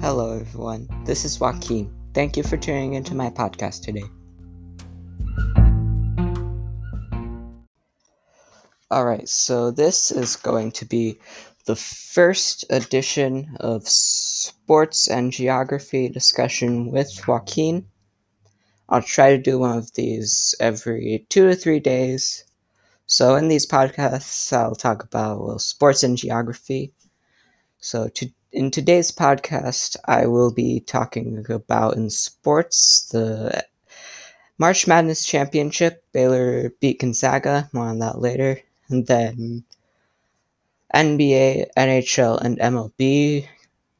Hello, everyone. This is Joaquin. Thank you for tuning into my podcast today. Alright, so this is going to be the first edition of sports and geography discussion with Joaquin. I'll try to do one of these every two to three days. So, in these podcasts, I'll talk about well, sports and geography. So, to in today's podcast, I will be talking about in sports the March Madness Championship. Baylor beat Gonzaga. More on that later. And then NBA, NHL, and MLB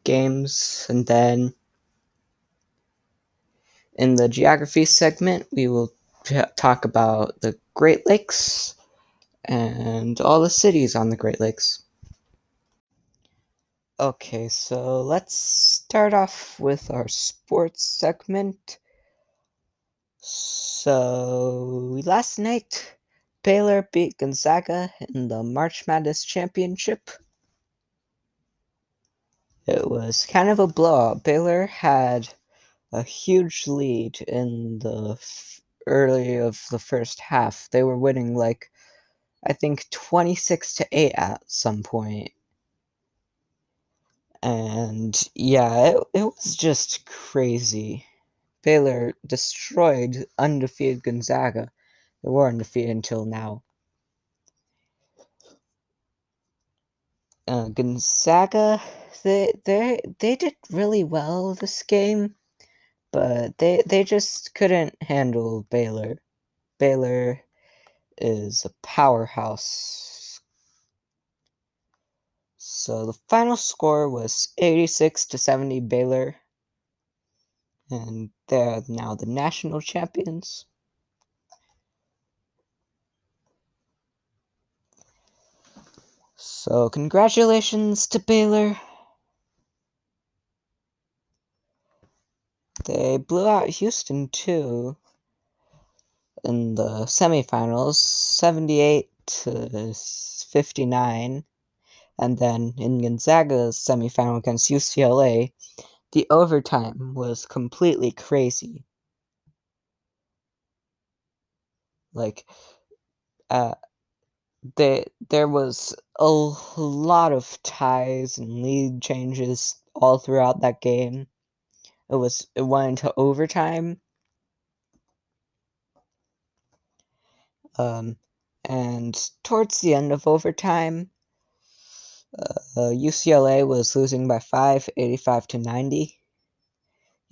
games. And then in the geography segment, we will talk about the Great Lakes and all the cities on the Great Lakes. Okay, so let's start off with our sports segment. So, last night, Baylor beat Gonzaga in the March Madness Championship. It was kind of a blowout. Baylor had a huge lead in the early of the first half. They were winning like I think 26 to 8 at some point and yeah, it, it was just crazy. Baylor destroyed undefeated Gonzaga. They were undefeated until now. Uh, Gonzaga, they they they did really well this game, but they they just couldn't handle Baylor. Baylor is a powerhouse so the final score was 86 to 70 Baylor. And they're now the national champions. So, congratulations to Baylor. They blew out Houston too in the semifinals, 78 to 59. And then in Gonzaga's semifinal against UCLA, the overtime was completely crazy. Like, uh, they, there was a lot of ties and lead changes all throughout that game. It was it went into overtime. Um, and towards the end of overtime, uh, UCLA was losing by 5, 85 to 90.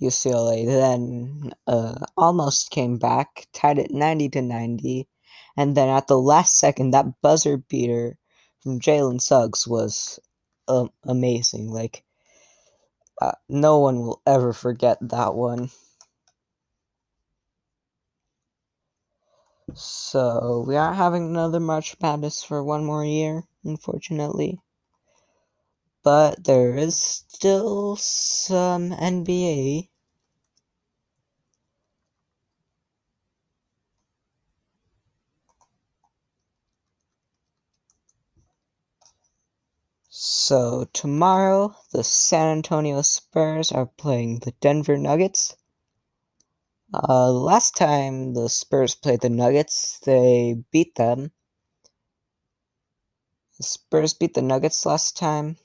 UCLA then uh, almost came back, tied it 90 to 90. And then at the last second, that buzzer beater from Jalen Suggs was um, amazing. Like, uh, no one will ever forget that one. So, we aren't having another March Madness for one more year, unfortunately but there is still some NBA. So, tomorrow, the San Antonio Spurs are playing the Denver Nuggets. Uh, last time the Spurs played the Nuggets, they beat them. The Spurs beat the Nuggets last time.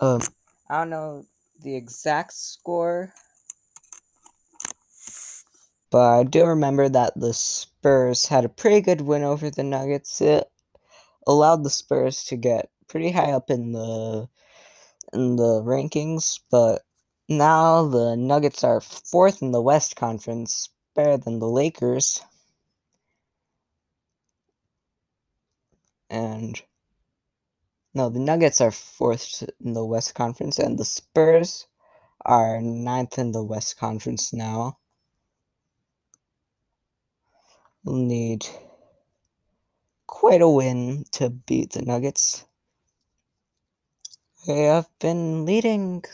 Um, I don't know the exact score, but I do remember that the Spurs had a pretty good win over the Nuggets. It allowed the Spurs to get pretty high up in the in the rankings, but now the Nuggets are fourth in the West Conference, better than the Lakers. And no, the Nuggets are fourth in the West Conference, and the Spurs are ninth in the West Conference now. We'll need quite a win to beat the Nuggets. They have been leading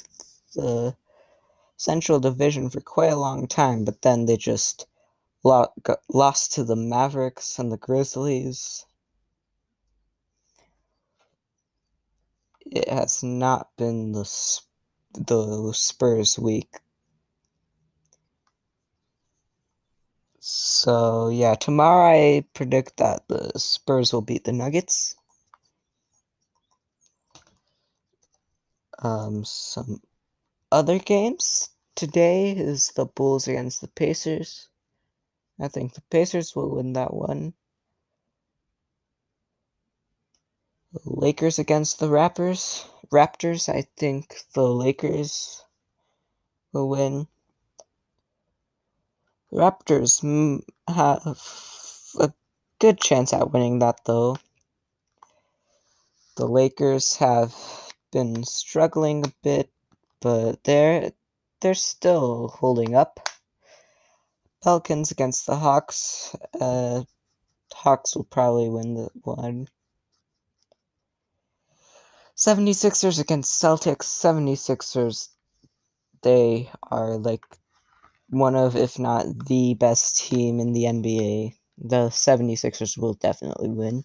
the Central Division for quite a long time, but then they just lost to the Mavericks and the Grizzlies it has not been the the Spurs week. So yeah, tomorrow I predict that the Spurs will beat the Nuggets. Um, some other games today is the Bulls against the Pacers. I think the Pacers will win that one. The Lakers against the Raptors. Raptors, I think the Lakers will win. The Raptors have a good chance at winning that though. The Lakers have been struggling a bit, but they're they're still holding up. Pelicans against the Hawks. Uh, Hawks will probably win the one. 76ers against Celtics. 76ers, they are like one of, if not the best team in the NBA. The 76ers will definitely win.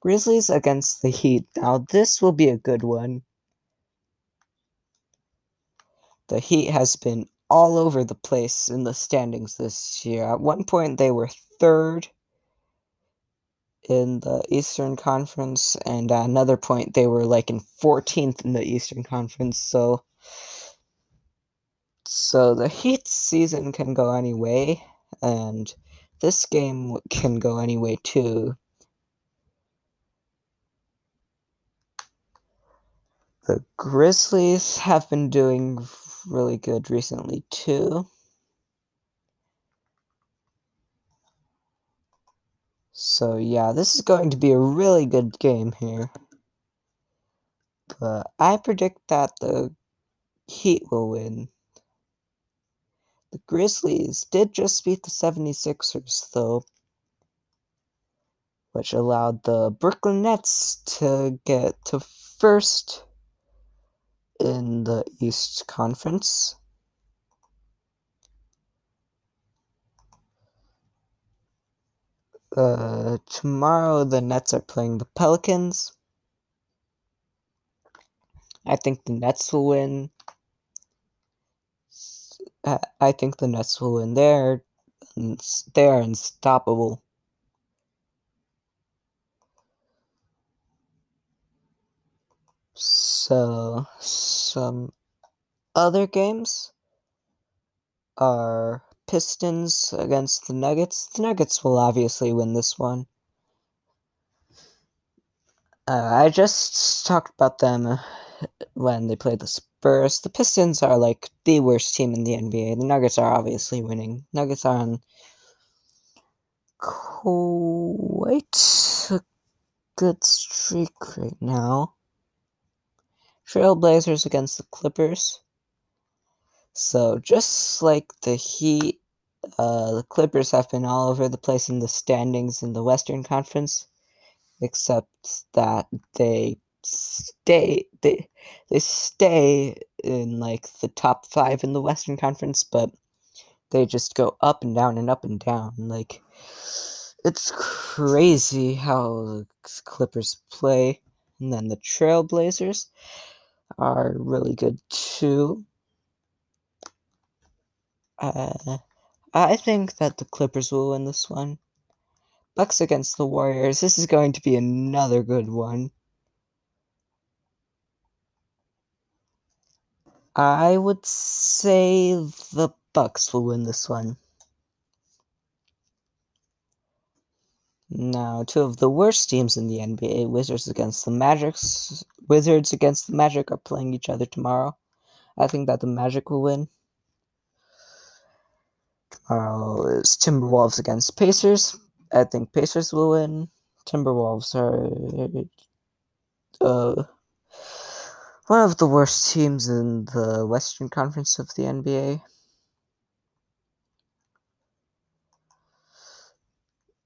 Grizzlies against the Heat. Now, this will be a good one. The Heat has been all over the place in the standings this year. At one point, they were third in the Eastern Conference, and at another point they were like in 14th in the Eastern Conference. So, so the Heat season can go any way, and this game can go any way too. The Grizzlies have been doing really good recently too. So yeah, this is going to be a really good game here. But I predict that the Heat will win. The Grizzlies did just beat the 76ers though, which allowed the Brooklyn Nets to get to first in the East Conference. Uh, tomorrow the Nets are playing the Pelicans. I think the Nets will win. I think the Nets will win. They're they're unstoppable. So some other games are Pistons against the Nuggets. The Nuggets will obviously win this one. Uh, I just talked about them when they played the Spurs. The Pistons are like the worst team in the NBA. The Nuggets are obviously winning. Nuggets are on quite a good streak right now. Trailblazers against the Clippers. So just like the Heat uh, the Clippers have been all over the place in the standings in the Western Conference, except that they stay they they stay in like the top five in the Western Conference, but they just go up and down and up and down. Like it's crazy how the Clippers play, and then the Trailblazers are really good too. Uh, I think that the Clippers will win this one. Bucks against the Warriors. This is going to be another good one. I would say the Bucks will win this one. Now, two of the worst teams in the NBA, Wizards against the Magic. Wizards against the Magic are playing each other tomorrow. I think that the Magic will win. Tomorrow is Timberwolves against Pacers. I think Pacers will win. Timberwolves are uh, one of the worst teams in the Western Conference of the NBA.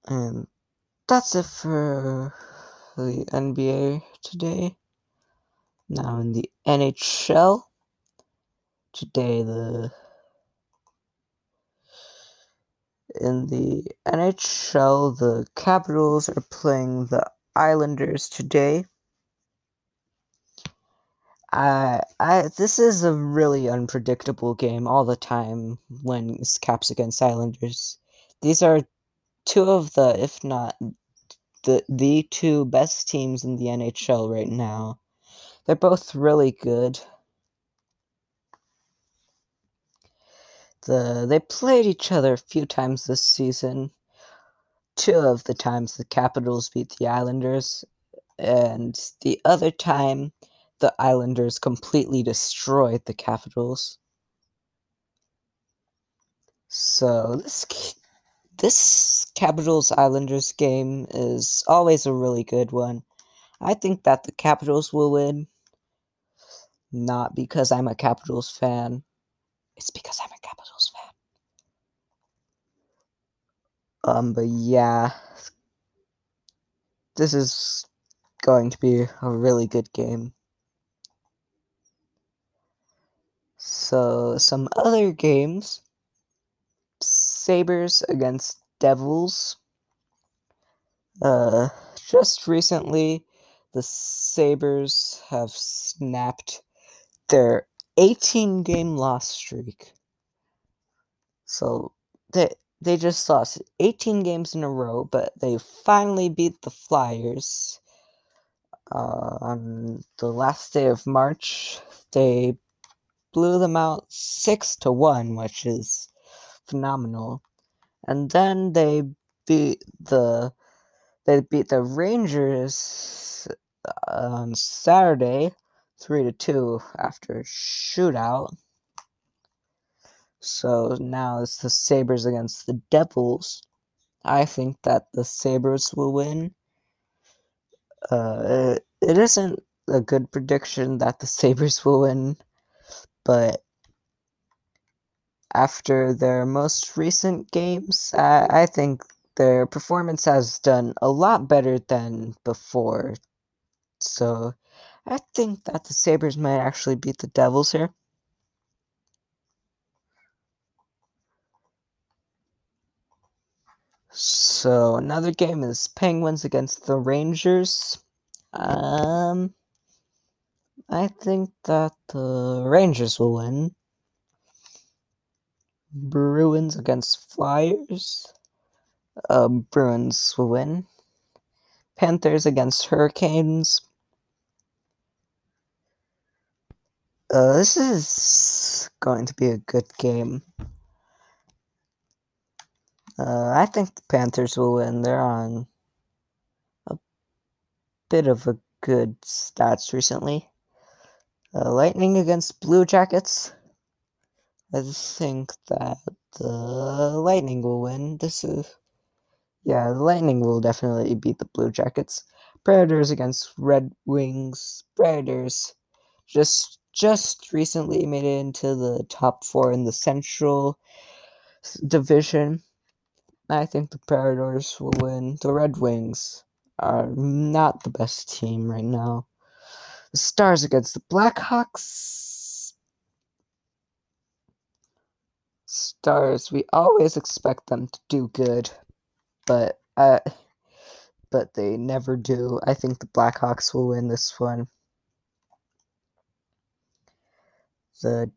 And that's it for the NBA today. Now in the NHL, today the in the NHL, the Capitals are playing the Islanders today. I, I, this is a really unpredictable game all the time when it's Caps against Islanders. These are two of the, if not the the two best teams in the NHL right now. They're both really good. The they played each other a few times this season. Two of the times the Capitals beat the Islanders, and the other time the Islanders completely destroyed the Capitals. So this this Capitals Islanders game is always a really good one. I think that the Capitals will win. Not because I'm a Capitals fan. It's because I'm a Capitals fan. Um, but yeah. This is going to be a really good game. So, some other games Sabres against Devils. Uh, just recently, the Sabres have snapped their 18 game loss streak. So they they just lost 18 games in a row, but they finally beat the Flyers uh, on the last day of March. They blew them out six to one, which is phenomenal. And then they beat the they beat the Rangers on Saturday, three to two after shootout. So now it's the Sabres against the Devils. I think that the Sabres will win. Uh, it, it isn't a good prediction that the Sabres will win, but after their most recent games, I, I think their performance has done a lot better than before. So I think that the Sabres might actually beat the Devils here. So another game is Penguins against the Rangers. Um, I think that the Rangers will win. Bruins against Flyers. Uh, Bruins will win. Panthers against Hurricanes. Uh, this is going to be a good game. Uh, I think the Panthers will win. They're on a bit of a good stats recently. Uh, Lightning against Blue Jackets. I think that the Lightning will win. This is yeah, the Lightning will definitely beat the Blue Jackets. Predators against Red Wings. Predators just just recently made it into the top four in the Central Division. I think the Predators will win. The Red Wings are not the best team right now. The Stars against the Blackhawks. Stars, we always expect them to do good, but uh, but they never do. I think the Blackhawks will win this one. The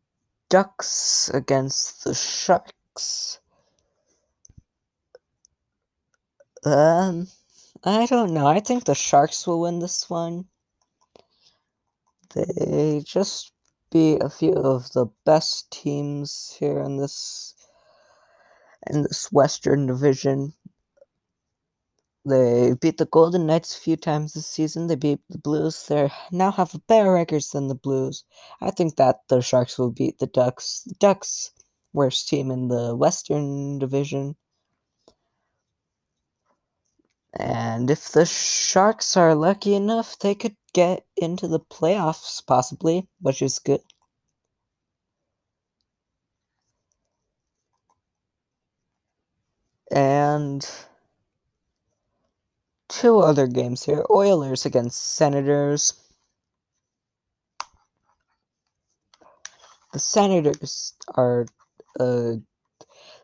Ducks against the Sharks. Um, I don't know. I think the Sharks will win this one. They just be a few of the best teams here in this in this Western Division. They beat the Golden Knights a few times this season. They beat the Blues. They now have a better records than the Blues. I think that the Sharks will beat the Ducks. The Ducks, worst team in the Western Division. And if the Sharks are lucky enough, they could get into the playoffs, possibly, which is good. And two other games here Oilers against Senators. The Senators are uh,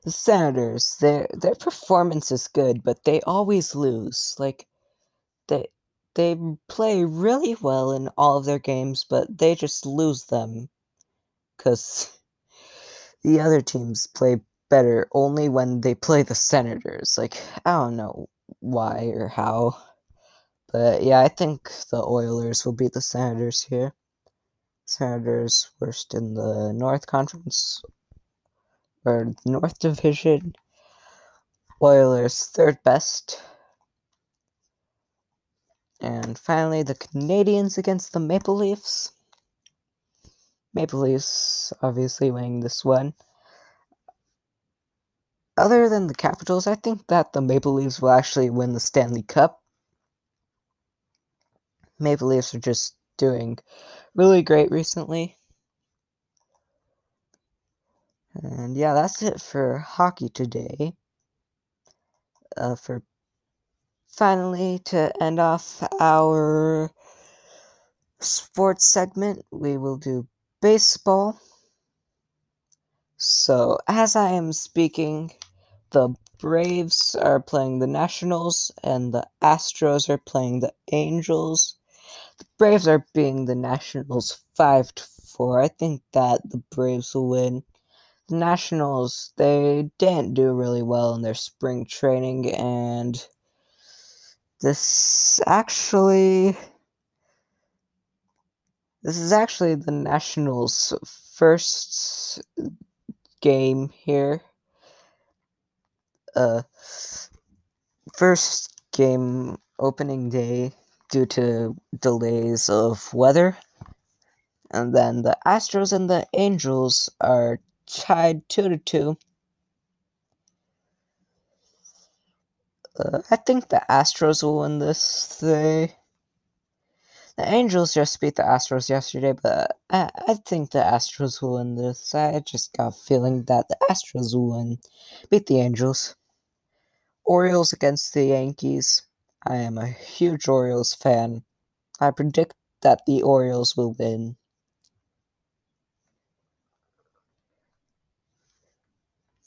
the Senators, their their performance is good, but they always lose. Like they they play really well in all of their games, but they just lose them because the other teams play better only when they play the Senators. Like, I don't know why or how. But yeah, I think the Oilers will beat the Senators here. Senators worst in the North Conference or North Division. Oilers third best. And finally, the Canadiens against the Maple Leafs. Maple Leafs obviously winning this one. Other than the Capitals, I think that the Maple Leafs will actually win the Stanley Cup. Maple Leafs are just doing really great recently. And yeah, that's it for hockey today. Uh, for finally, to end off our sports segment, we will do baseball. So, as I am speaking, the Braves are playing the Nationals and the Astros are playing the Angels. The Braves are being the Nationals 5 to 4. I think that the Braves will win. The Nationals, they didn't do really well in their spring training and this actually this is actually the Nationals' first game here. Uh, first game opening day due to delays of weather. And then the Astros and the Angels are tied 2 to 2. Uh, I think the Astros will win this. They, the Angels just beat the Astros yesterday, but I, I think the Astros will win this. I just got a feeling that the Astros will win, beat the Angels. Orioles against the Yankees. I am a huge Orioles fan. I predict that the Orioles will win.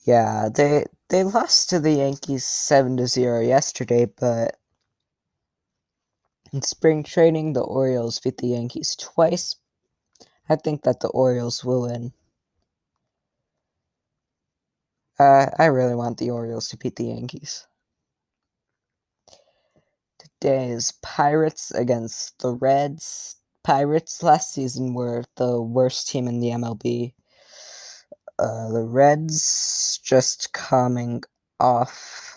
Yeah, they they lost to the Yankees 7 to 0 yesterday, but in spring training the Orioles beat the Yankees twice. I think that the Orioles will win. Uh, I really want the Orioles to beat the Yankees. Today is Pirates against the Reds. Pirates last season were the worst team in the MLB. Uh, the Reds just coming off.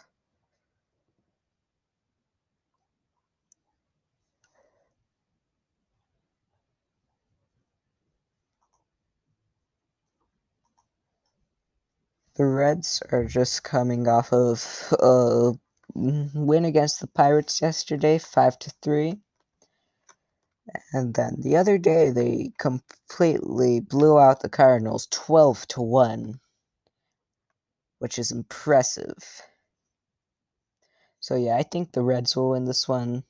The Reds are just coming off of a win against the Pirates yesterday, 5 to 3. And then the other day they completely blew out the Cardinals 12 to 1, which is impressive. So yeah, I think the Reds will win this one.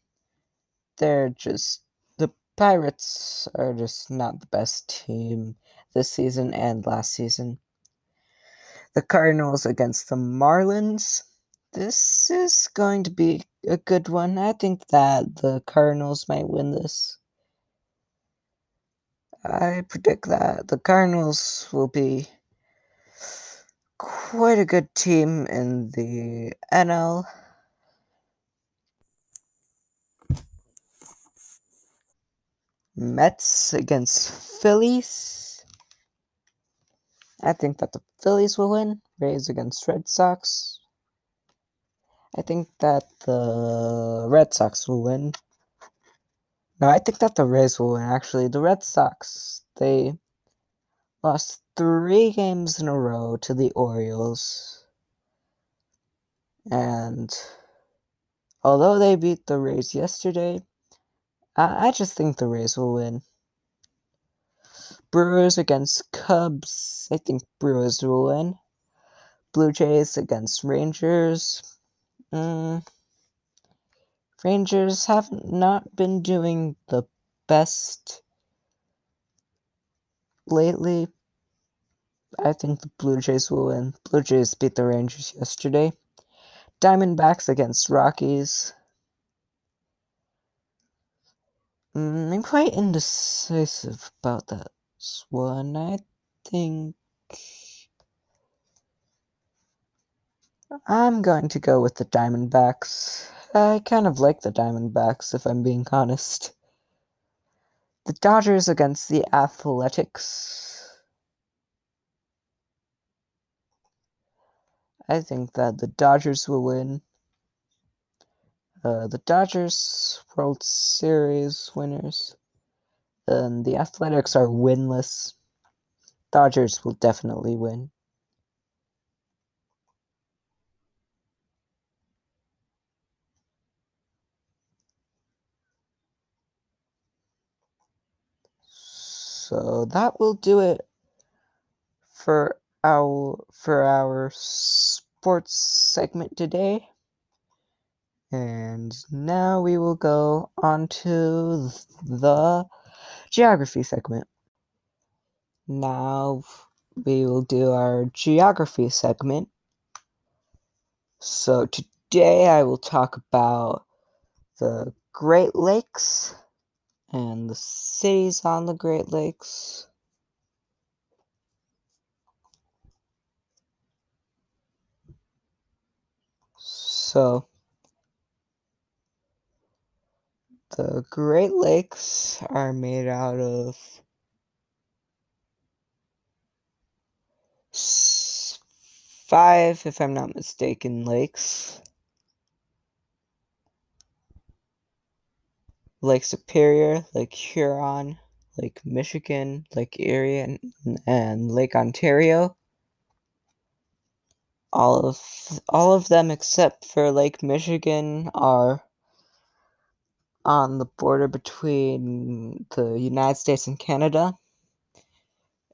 They're just the Pirates are just not the best team this season and last season. The Cardinals against the Marlins. This is going to be a good one. I think that the Cardinals might win this. I predict that the Cardinals will be quite a good team in the NL. Mets against Phillies. I think that the Phillies will win. Rays against Red Sox. I think that the Red Sox will win. No, I think that the Rays will win, actually. The Red Sox, they lost three games in a row to the Orioles. And although they beat the Rays yesterday, I, I just think the Rays will win. Brewers against Cubs. I think Brewers will win. Blue Jays against Rangers. Mm, Rangers have not been doing the best lately. I think the Blue Jays will win. Blue Jays beat the Rangers yesterday. Diamondbacks against Rockies. Mm, I'm quite indecisive about that one. I think I'm going to go with the Diamondbacks. I kind of like the Diamondbacks, if I'm being honest. The Dodgers against the Athletics. I think that the Dodgers will win. Uh, the Dodgers World Series winners. And the Athletics are winless. Dodgers will definitely win. So that will do it for our for our sports segment today. And now we will go on to the geography segment. Now we will do our geography segment. So today I will talk about the Great Lakes and the cities on the Great Lakes. So, the Great Lakes are made out of five, if I'm not mistaken, lakes. Lake Superior, Lake Huron, Lake Michigan, Lake Erie, and, and Lake Ontario. All of all of them except for Lake Michigan are on the border between the United States and Canada.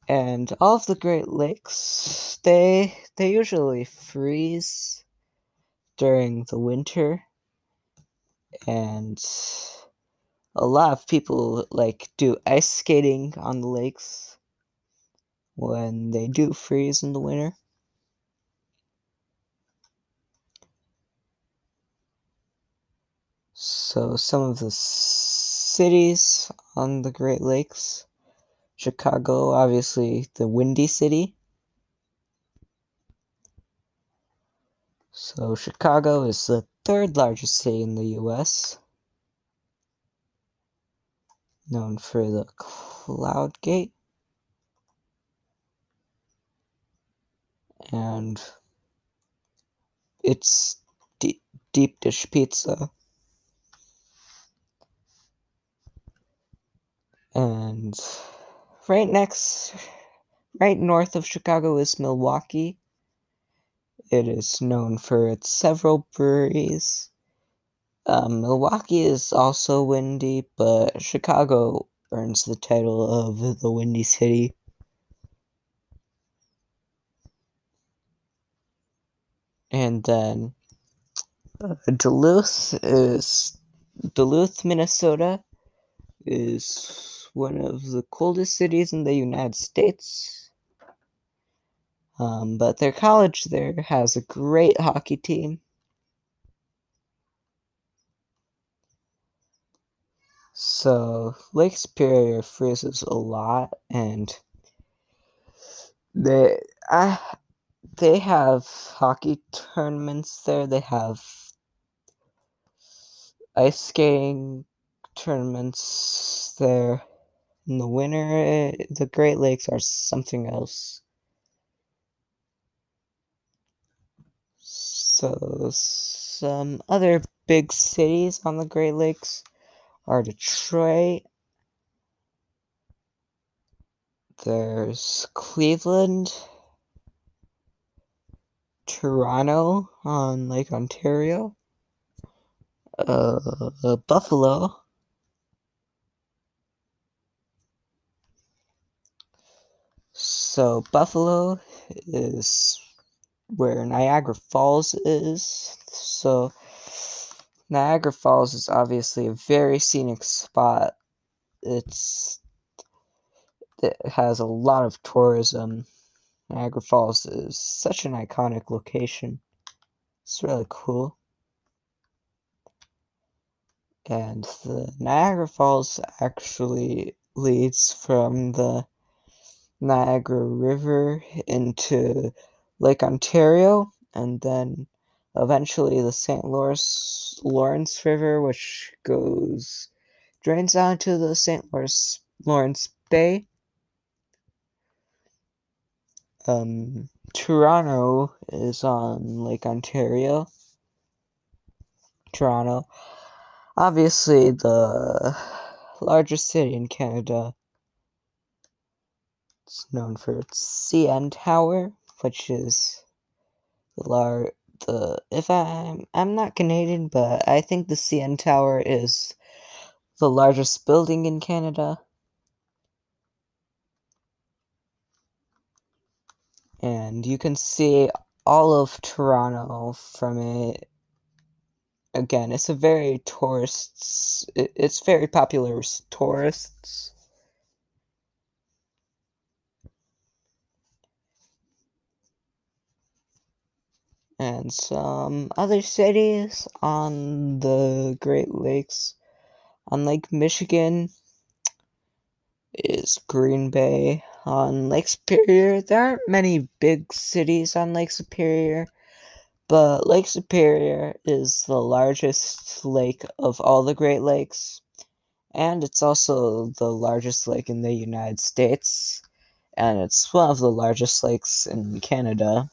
And all of the Great Lakes, they they usually freeze during the winter and a lot of people like do ice skating on the lakes when they do freeze in the winter. So some of the cities on the Great Lakes, Chicago, obviously the windy city. So Chicago is the third largest city in the US known for the Cloud Gate. And it's deep, deep dish pizza. And right next, right north of Chicago is Milwaukee. It is known for its several breweries um, Milwaukee is also windy, but Chicago earns the title of the Windy City. And then uh, Duluth is Duluth, Minnesota is one of the coldest cities in the United States. Um, but their college there has a great hockey team. So Lake Superior freezes a lot, and they I they have hockey tournaments there. They have ice skating tournaments there. In the winter, the Great Lakes are something else. So some other big cities on the Great Lakes are Detroit. There's Cleveland, Toronto on Lake Ontario, uh, Buffalo. So Buffalo is where Niagara Falls is. So Niagara Falls is obviously a very scenic spot. It's it has a lot of tourism. Niagara Falls is such an iconic location. It's really cool. And the Niagara Falls actually leads from the Niagara River into Lake Ontario, and then eventually the St. Lawrence, Lawrence River, which goes drains down to the St. Lawrence, Lawrence Bay. Um, Toronto is on Lake Ontario. Toronto, obviously the largest city in Canada. It's known for its CN Tower, which is the lar- the if I'm I'm not Canadian, but I think the CN Tower is the largest building in Canada. And you can see all of Toronto from it. Again, it's a very tourists. It's very popular with tourists. And some other cities on the Great Lakes. On Lake Michigan is Green Bay. On Lake Superior, there aren't many big cities on Lake Superior, but Lake Superior is the largest lake of all the Great Lakes, and it's also the largest lake in the United States, and it's one of the largest lakes in Canada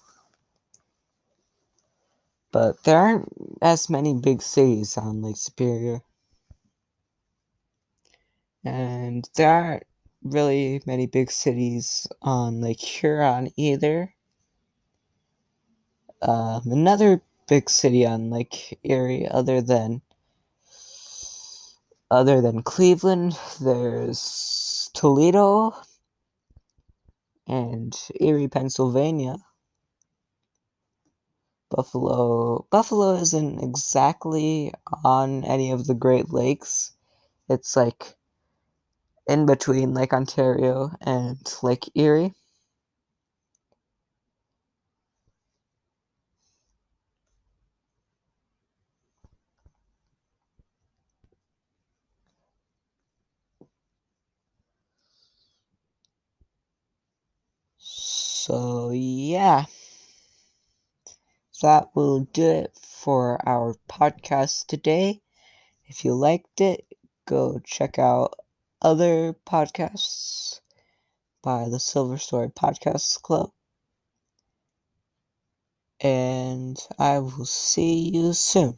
but there aren't as many big cities on Lake Superior. And there aren't really many big cities on Lake Huron either. Um, another big city on Lake Erie, other than other than Cleveland, there's Toledo and Erie, Pennsylvania. Buffalo Buffalo isn't exactly on any of the Great Lakes. It's like in between Lake Ontario and Lake Erie. So, yeah that will do it for our podcast today. If you liked it, go check out other podcasts by the Silver Story Podcast Club. And I will see you soon.